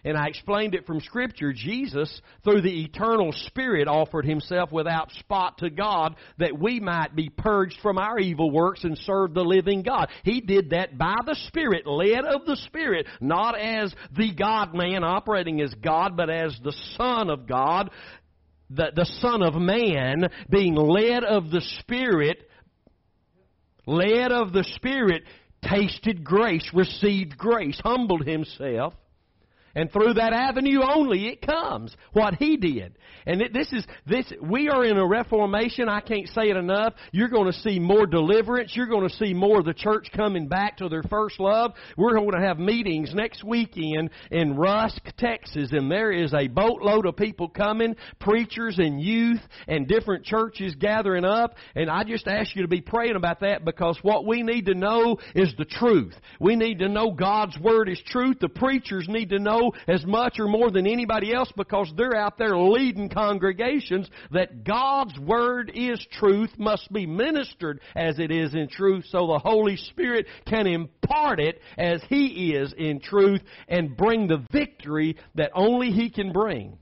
And I explained it from Scripture. Jesus, through the eternal Spirit, offered Himself without spot to God that we might be purged from our evil works and serve the living God. He did that by the Spirit, led of the Spirit, not as the God man operating as God, but as the Son of God, the, the Son of Man, being led of the Spirit, led of the Spirit, tasted grace, received grace, humbled himself, and through that avenue only it comes. What he did. And this is, this, we are in a reformation. I can't say it enough. You're going to see more deliverance. You're going to see more of the church coming back to their first love. We're going to have meetings next weekend in Rusk, Texas, and there is a boatload of people coming, preachers and youth and different churches gathering up. And I just ask you to be praying about that because what we need to know is the truth. We need to know God's Word is truth. The preachers need to know as much or more than anybody else because they're out there leading congregations that God's Word is truth, must be ministered as it is in truth so the Holy Spirit can impart it as He is in truth and bring the victory that only He can bring.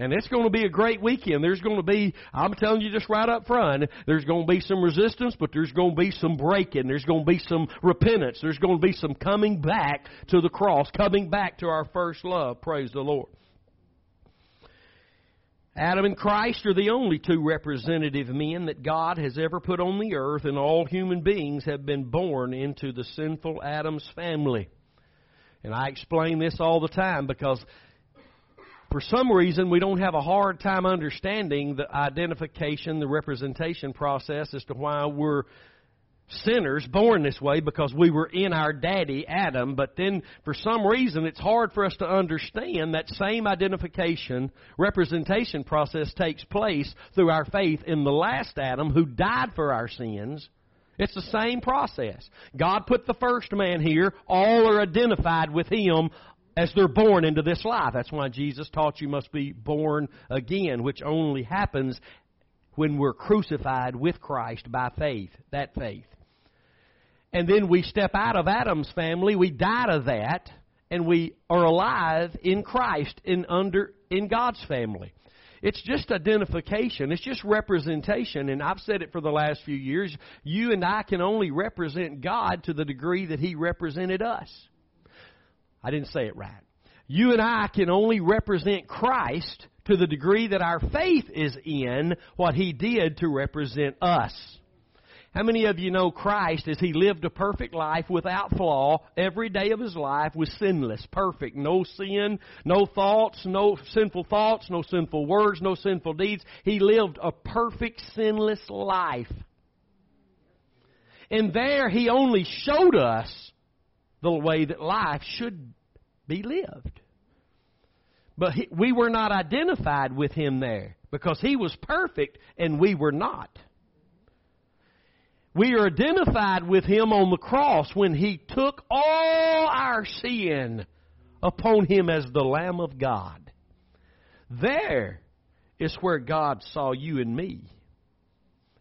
And it's going to be a great weekend. There's going to be, I'm telling you just right up front, there's going to be some resistance, but there's going to be some breaking. There's going to be some repentance. There's going to be some coming back to the cross, coming back to our first love. Praise the Lord. Adam and Christ are the only two representative men that God has ever put on the earth, and all human beings have been born into the sinful Adam's family. And I explain this all the time because for some reason, we don't have a hard time understanding the identification, the representation process as to why we're sinners born this way because we were in our daddy Adam, but then for some reason it's hard for us to understand that same identification, representation process takes place through our faith in the last Adam who died for our sins. It's the same process. God put the first man here. All are identified with him as they're born into this life. That's why Jesus taught you must be born again, which only happens when we're crucified with Christ by faith, that faith. And then we step out of Adam's family, we die to that, and we are alive in Christ in under in God's family. It's just identification. It's just representation. And I've said it for the last few years. You and I can only represent God to the degree that He represented us. I didn't say it right. You and I can only represent Christ to the degree that our faith is in what He did to represent us. How many of you know Christ as He lived a perfect life without flaw every day of His life was sinless, perfect, no sin, no thoughts, no sinful thoughts, no sinful words, no sinful deeds. He lived a perfect sinless life. And there He only showed us the way that life should be lived. But he, we were not identified with Him there because He was perfect and we were not. We are identified with Him on the cross when He took all our sin upon Him as the Lamb of God. There is where God saw you and me.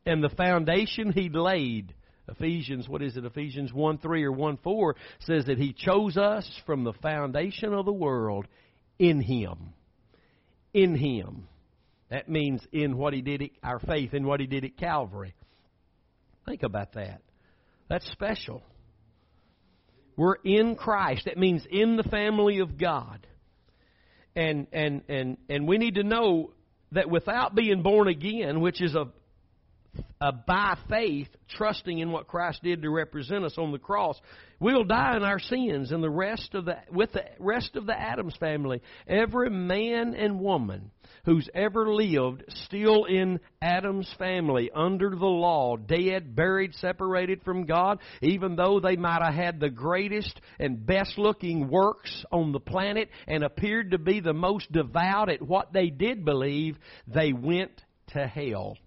And the foundation He laid, Ephesians, what is it, Ephesians 1 3 or 1 4, says that He chose us from the foundation of the world in Him. In Him. That means in what He did, at, our faith in what He did at Calvary. Think about that. That's special. We're in Christ. That means in the family of God. And and and and we need to know that without being born again, which is a uh, by faith, trusting in what Christ did to represent us on the cross, we'll die in our sins, and the rest of the with the rest of the Adams family, every man and woman who's ever lived, still in Adam's family, under the law, dead, buried, separated from God, even though they might have had the greatest and best looking works on the planet and appeared to be the most devout at what they did believe, they went to hell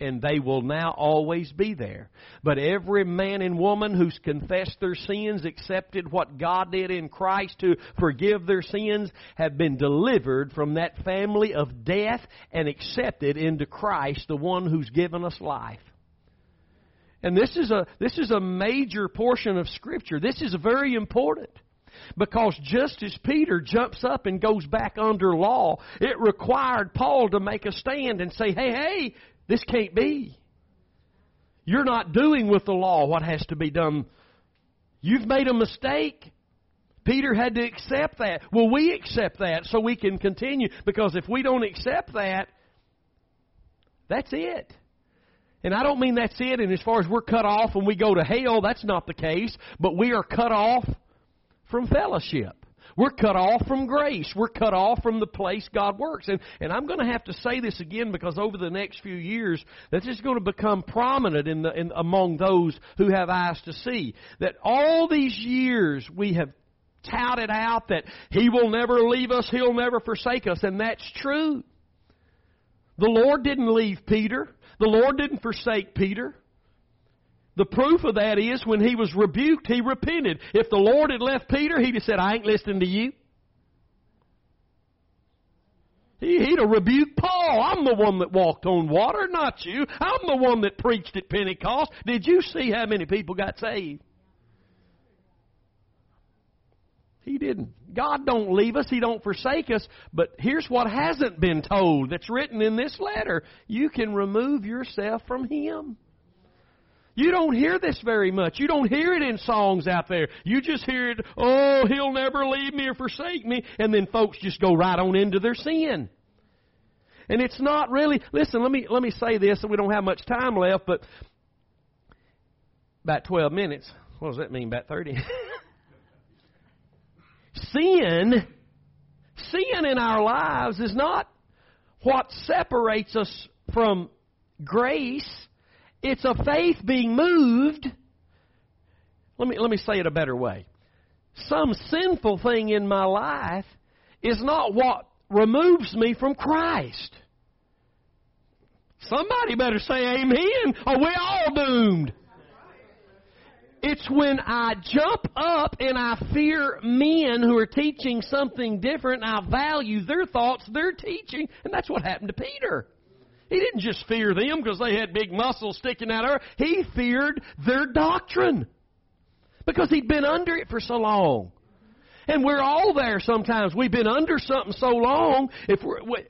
and they will now always be there. But every man and woman who's confessed their sins, accepted what God did in Christ to forgive their sins, have been delivered from that family of death and accepted into Christ, the one who's given us life. And this is a this is a major portion of scripture. This is very important. Because just as Peter jumps up and goes back under law, it required Paul to make a stand and say, hey, hey, this can't be. You're not doing with the law what has to be done. You've made a mistake. Peter had to accept that. Well, we accept that so we can continue because if we don't accept that, that's it. And I don't mean that's it, and as far as we're cut off and we go to hell, that's not the case, but we are cut off from fellowship. We're cut off from grace. We're cut off from the place God works. And, and I'm going to have to say this again because over the next few years, this is going to become prominent in the, in, among those who have eyes to see. That all these years we have touted out that He will never leave us, He'll never forsake us, and that's true. The Lord didn't leave Peter. The Lord didn't forsake Peter. The proof of that is when he was rebuked, he repented. If the Lord had left Peter, he'd have said, I ain't listening to you. He'd have rebuked Paul. I'm the one that walked on water, not you. I'm the one that preached at Pentecost. Did you see how many people got saved? He didn't. God don't leave us. He don't forsake us. But here's what hasn't been told that's written in this letter. You can remove yourself from Him. You don't hear this very much. You don't hear it in songs out there. You just hear it, oh, he'll never leave me or forsake me, and then folks just go right on into their sin. And it's not really, listen, let me, let me say this, and we don't have much time left, but about 12 minutes. What does that mean, about 30? [LAUGHS] sin, sin in our lives is not what separates us from grace it's a faith being moved. Let me, let me say it a better way. Some sinful thing in my life is not what removes me from Christ. Somebody better say amen, or we're all doomed. It's when I jump up and I fear men who are teaching something different, I value their thoughts, their teaching, and that's what happened to Peter. He didn't just fear them because they had big muscles sticking out of her. He feared their doctrine because he'd been under it for so long. And we're all there sometimes. We've been under something so long, if we're, we,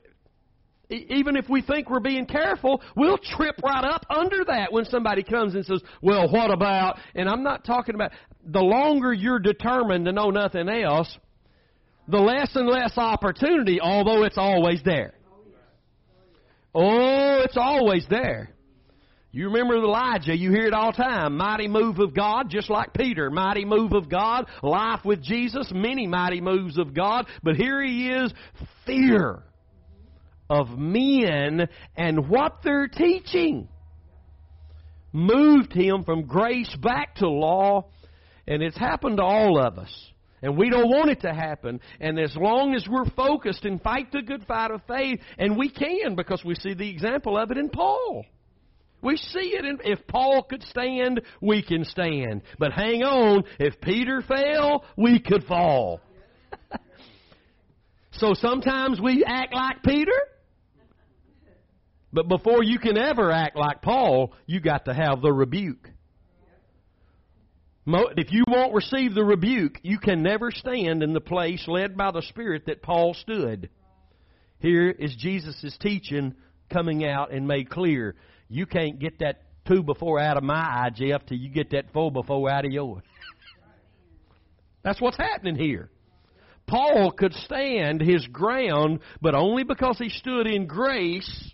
even if we think we're being careful, we'll trip right up under that when somebody comes and says, well, what about, and I'm not talking about, the longer you're determined to know nothing else, the less and less opportunity, although it's always there. Oh, it's always there. You remember Elijah, you hear it all time. Mighty move of God, just like Peter. Mighty move of God. Life with Jesus, many mighty moves of God. But here he is, fear of men and what they're teaching. Moved him from grace back to law, and it's happened to all of us. And we don't want it to happen. And as long as we're focused and fight the good fight of faith, and we can because we see the example of it in Paul. We see it in, if Paul could stand, we can stand. But hang on, if Peter fell, we could fall. [LAUGHS] so sometimes we act like Peter, but before you can ever act like Paul, you got to have the rebuke. If you won't receive the rebuke, you can never stand in the place led by the Spirit that Paul stood. Here is Jesus' teaching coming out and made clear. You can't get that two before out of my eye, Jeff, till you get that four before out of yours. That's what's happening here. Paul could stand his ground, but only because he stood in grace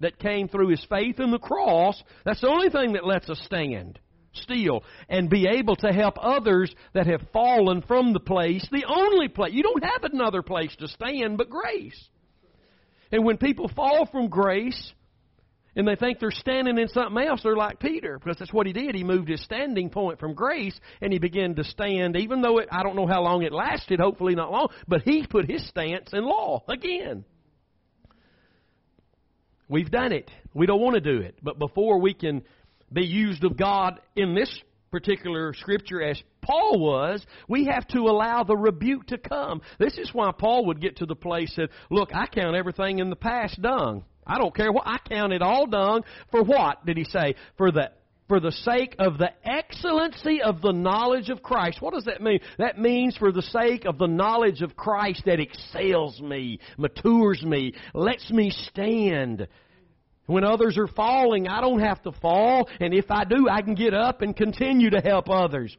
that came through his faith in the cross. That's the only thing that lets us stand still and be able to help others that have fallen from the place, the only place. You don't have another place to stand but grace. And when people fall from grace and they think they're standing in something else, they're like Peter because that's what he did. He moved his standing point from grace and he began to stand, even though it, I don't know how long it lasted, hopefully not long, but he put his stance in law again. We've done it. We don't want to do it. But before we can be used of God in this particular scripture as Paul was, we have to allow the rebuke to come. This is why Paul would get to the place that, look, I count everything in the past dung. I don't care what I count it all dung for what did he say? For the for the sake of the excellency of the knowledge of Christ. What does that mean? That means for the sake of the knowledge of Christ that excels me, matures me, lets me stand when others are falling, I don't have to fall, and if I do, I can get up and continue to help others.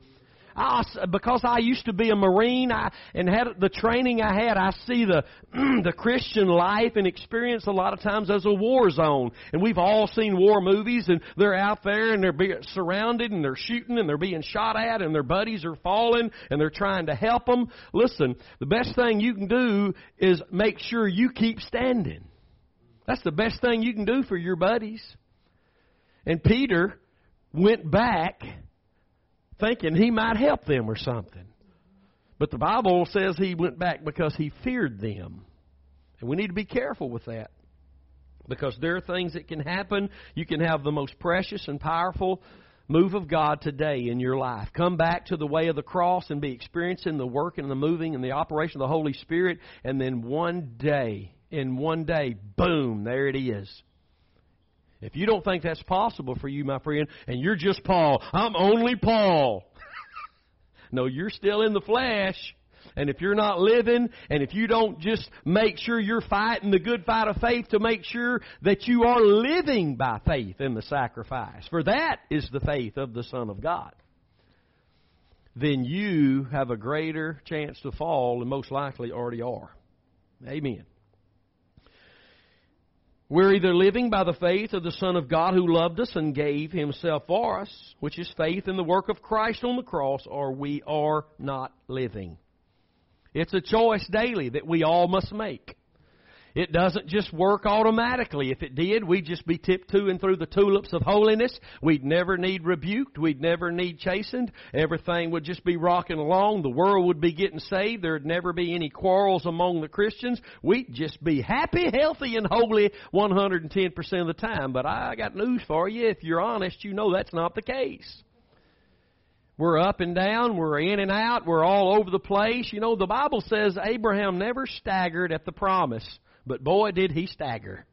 I, because I used to be a Marine I, and had the training I had, I see the [CLEARS THROAT] the Christian life and experience a lot of times as a war zone. And we've all seen war movies, and they're out there and they're being surrounded and they're shooting and they're being shot at and their buddies are falling and they're trying to help them. Listen, the best thing you can do is make sure you keep standing. That's the best thing you can do for your buddies. And Peter went back thinking he might help them or something. But the Bible says he went back because he feared them. And we need to be careful with that. Because there are things that can happen. You can have the most precious and powerful move of God today in your life. Come back to the way of the cross and be experiencing the work and the moving and the operation of the Holy Spirit. And then one day in one day, boom, there it is. If you don't think that's possible for you, my friend, and you're just Paul, I'm only Paul. [LAUGHS] no, you're still in the flesh. And if you're not living, and if you don't just make sure you're fighting the good fight of faith to make sure that you are living by faith in the sacrifice, for that is the faith of the Son of God, then you have a greater chance to fall and most likely already are. Amen. We're either living by the faith of the Son of God who loved us and gave himself for us, which is faith in the work of Christ on the cross, or we are not living. It's a choice daily that we all must make. It doesn't just work automatically. If it did, we'd just be tiptoeing through the tulips of holiness. We'd never need rebuked. We'd never need chastened. Everything would just be rocking along. The world would be getting saved. There'd never be any quarrels among the Christians. We'd just be happy, healthy, and holy 110% of the time. But I got news for you. If you're honest, you know that's not the case. We're up and down. We're in and out. We're all over the place. You know, the Bible says Abraham never staggered at the promise. But boy, did he stagger.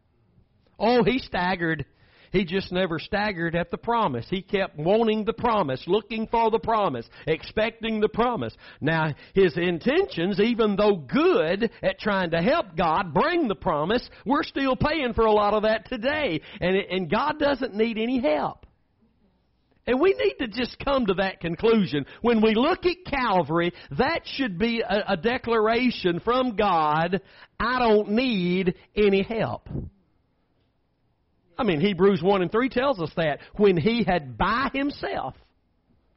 Oh, he staggered. He just never staggered at the promise. He kept wanting the promise, looking for the promise, expecting the promise. Now, his intentions, even though good at trying to help God bring the promise, we're still paying for a lot of that today. And, and God doesn't need any help. And we need to just come to that conclusion. When we look at Calvary, that should be a, a declaration from God I don't need any help. I mean, Hebrews 1 and 3 tells us that when He had by Himself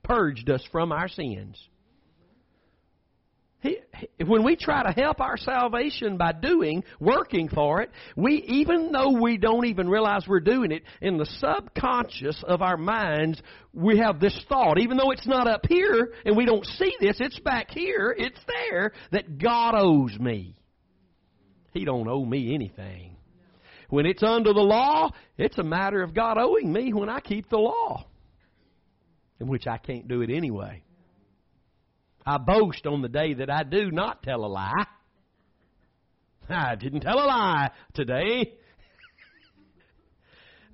purged us from our sins. He, when we try to help our salvation by doing, working for it, we, even though we don't even realize we're doing it, in the subconscious of our minds, we have this thought, even though it's not up here and we don't see this, it's back here, it's there, that God owes me. He don't owe me anything. When it's under the law, it's a matter of God owing me when I keep the law. In which I can't do it anyway. I boast on the day that I do not tell a lie. I didn't tell a lie today.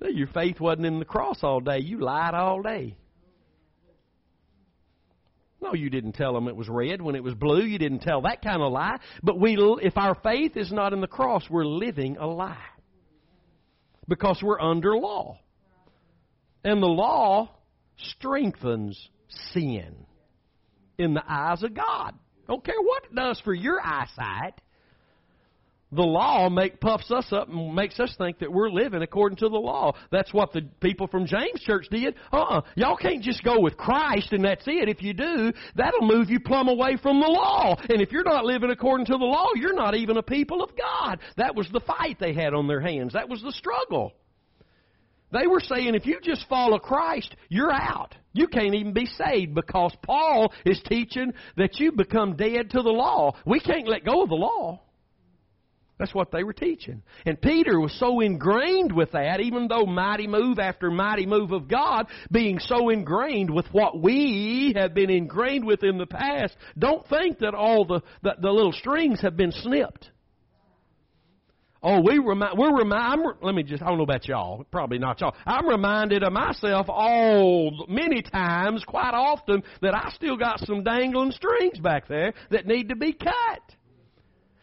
[LAUGHS] Your faith wasn't in the cross all day. You lied all day. No, you didn't tell them it was red when it was blue. You didn't tell that kind of lie. But we, if our faith is not in the cross, we're living a lie because we're under law, and the law strengthens sin in the eyes of God. Don't care what it does for your eyesight. The law make puffs us up and makes us think that we're living according to the law. That's what the people from James Church did. Uh-uh. Y'all can't just go with Christ and that's it. If you do, that'll move you plumb away from the law. And if you're not living according to the law, you're not even a people of God. That was the fight they had on their hands. That was the struggle. They were saying if you just follow Christ, you're out. You can't even be saved because Paul is teaching that you become dead to the law. We can't let go of the law. That's what they were teaching. And Peter was so ingrained with that, even though mighty move after mighty move of God, being so ingrained with what we have been ingrained with in the past, don't think that all the, the, the little strings have been snipped. Oh, we remind, we're remind, let me just, I don't know about y'all, probably not y'all. I'm reminded of myself all, many times, quite often, that I still got some dangling strings back there that need to be cut.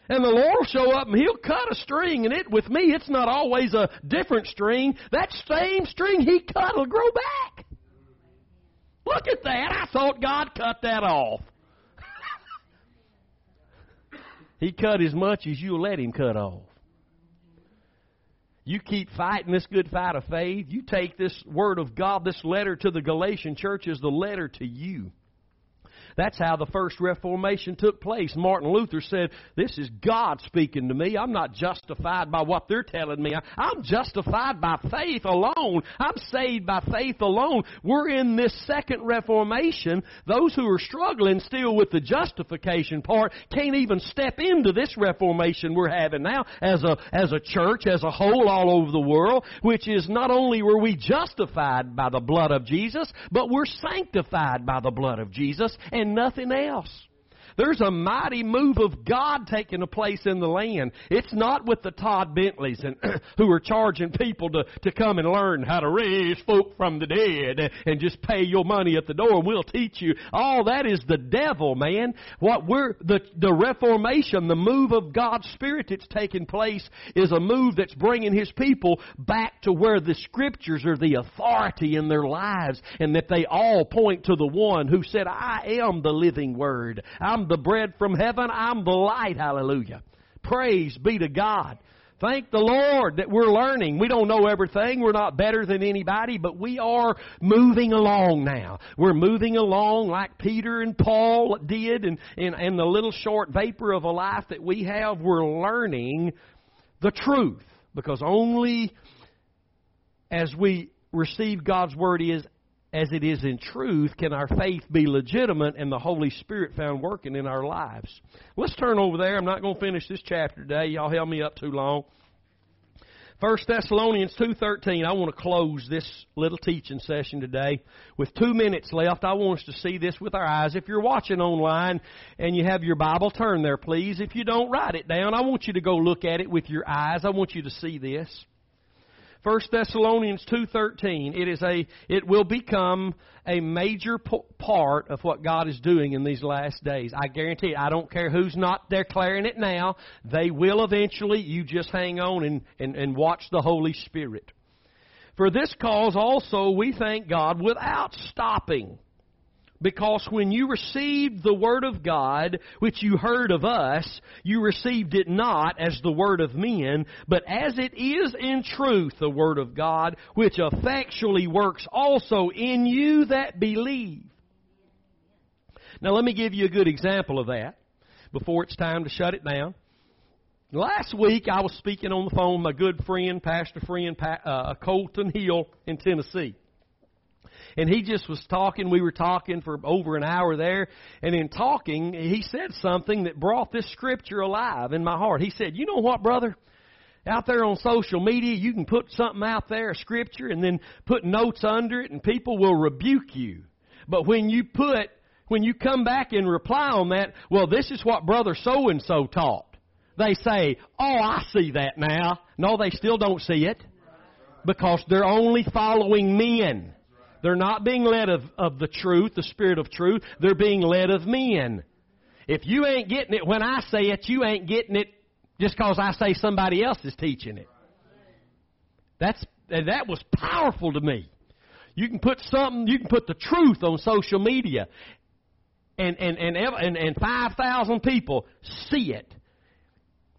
And the Lord will show up and He'll cut a string, and it, with me, it's not always a different string. That same string He cut will grow back. Look at that. I thought God cut that off. [LAUGHS] he cut as much as you'll let Him cut off. You keep fighting this good fight of faith. You take this word of God, this letter to the Galatian church as the letter to you. That's how the first Reformation took place. Martin Luther said, This is God speaking to me. I'm not justified by what they're telling me. I'm justified by faith alone. I'm saved by faith alone. We're in this second Reformation. Those who are struggling still with the justification part can't even step into this Reformation we're having now as a, as a church, as a whole all over the world, which is not only were we justified by the blood of Jesus, but we're sanctified by the blood of Jesus and nothing else. There's a mighty move of God taking place in the land. It's not with the Todd Bentleys and [CLEARS THROAT] who are charging people to, to come and learn how to raise folk from the dead and just pay your money at the door and we'll teach you. All that is the devil, man. What we're, the, the Reformation, the move of God's Spirit that's taking place is a move that's bringing His people back to where the Scriptures are the authority in their lives and that they all point to the one who said, I am the living Word. I'm the bread from heaven. I'm the light. Hallelujah. Praise be to God. Thank the Lord that we're learning. We don't know everything. We're not better than anybody, but we are moving along now. We're moving along like Peter and Paul did and, and, and the little short vapor of a life that we have. We're learning the truth because only as we receive God's Word is as it is in truth, can our faith be legitimate and the Holy Spirit found working in our lives? Let's turn over there. I'm not going to finish this chapter today. Y'all held me up too long. 1 Thessalonians 2.13, I want to close this little teaching session today with two minutes left. I want us to see this with our eyes. If you're watching online and you have your Bible, turn there, please. If you don't, write it down. I want you to go look at it with your eyes. I want you to see this. 1 Thessalonians 2:13 it is a it will become a major part of what God is doing in these last days. I guarantee it. I don't care who's not declaring it now. They will eventually. You just hang on and, and, and watch the Holy Spirit. For this cause also we thank God without stopping Because when you received the Word of God, which you heard of us, you received it not as the Word of men, but as it is in truth the Word of God, which effectually works also in you that believe. Now let me give you a good example of that before it's time to shut it down. Last week I was speaking on the phone with my good friend, pastor friend, uh, Colton Hill in Tennessee and he just was talking. We were talking for over an hour there, and in talking, he said something that brought this scripture alive in my heart. He said, "You know what, brother?" Out there on social media, you can put something out there, a scripture, and then put notes under it, and people will rebuke you. But when you put, when you come back and reply on that, well, this is what brother so and so taught. They say, oh, I see that now. No, they still don't see it because they're only following men. They're not being led of, of the truth, the spirit of truth. They're being led of men. If you ain't getting it when I say it, you ain't getting it just because I say somebody else is teaching it. That's that was powerful to me. You can put something, you can put the truth on social media, and and and and, and five thousand people see it.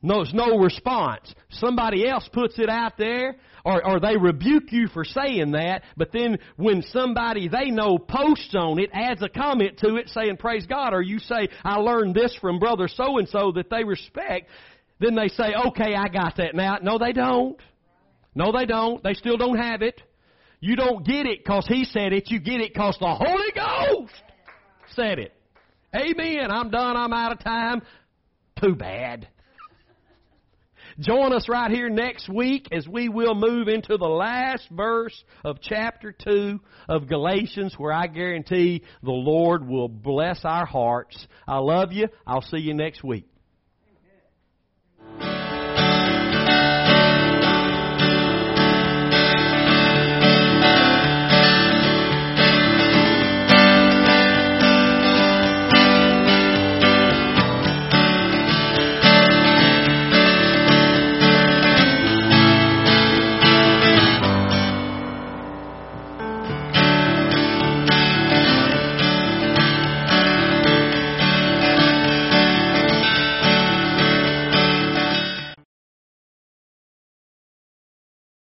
No, there's no response. Somebody else puts it out there, or, or they rebuke you for saying that, but then when somebody they know posts on it, adds a comment to it saying, Praise God, or you say, I learned this from brother so and so that they respect, then they say, Okay, I got that now. No, they don't. No, they don't. They still don't have it. You don't get it because he said it. You get it because the Holy Ghost said it. Amen. I'm done. I'm out of time. Too bad. Join us right here next week as we will move into the last verse of chapter 2 of Galatians where I guarantee the Lord will bless our hearts. I love you. I'll see you next week.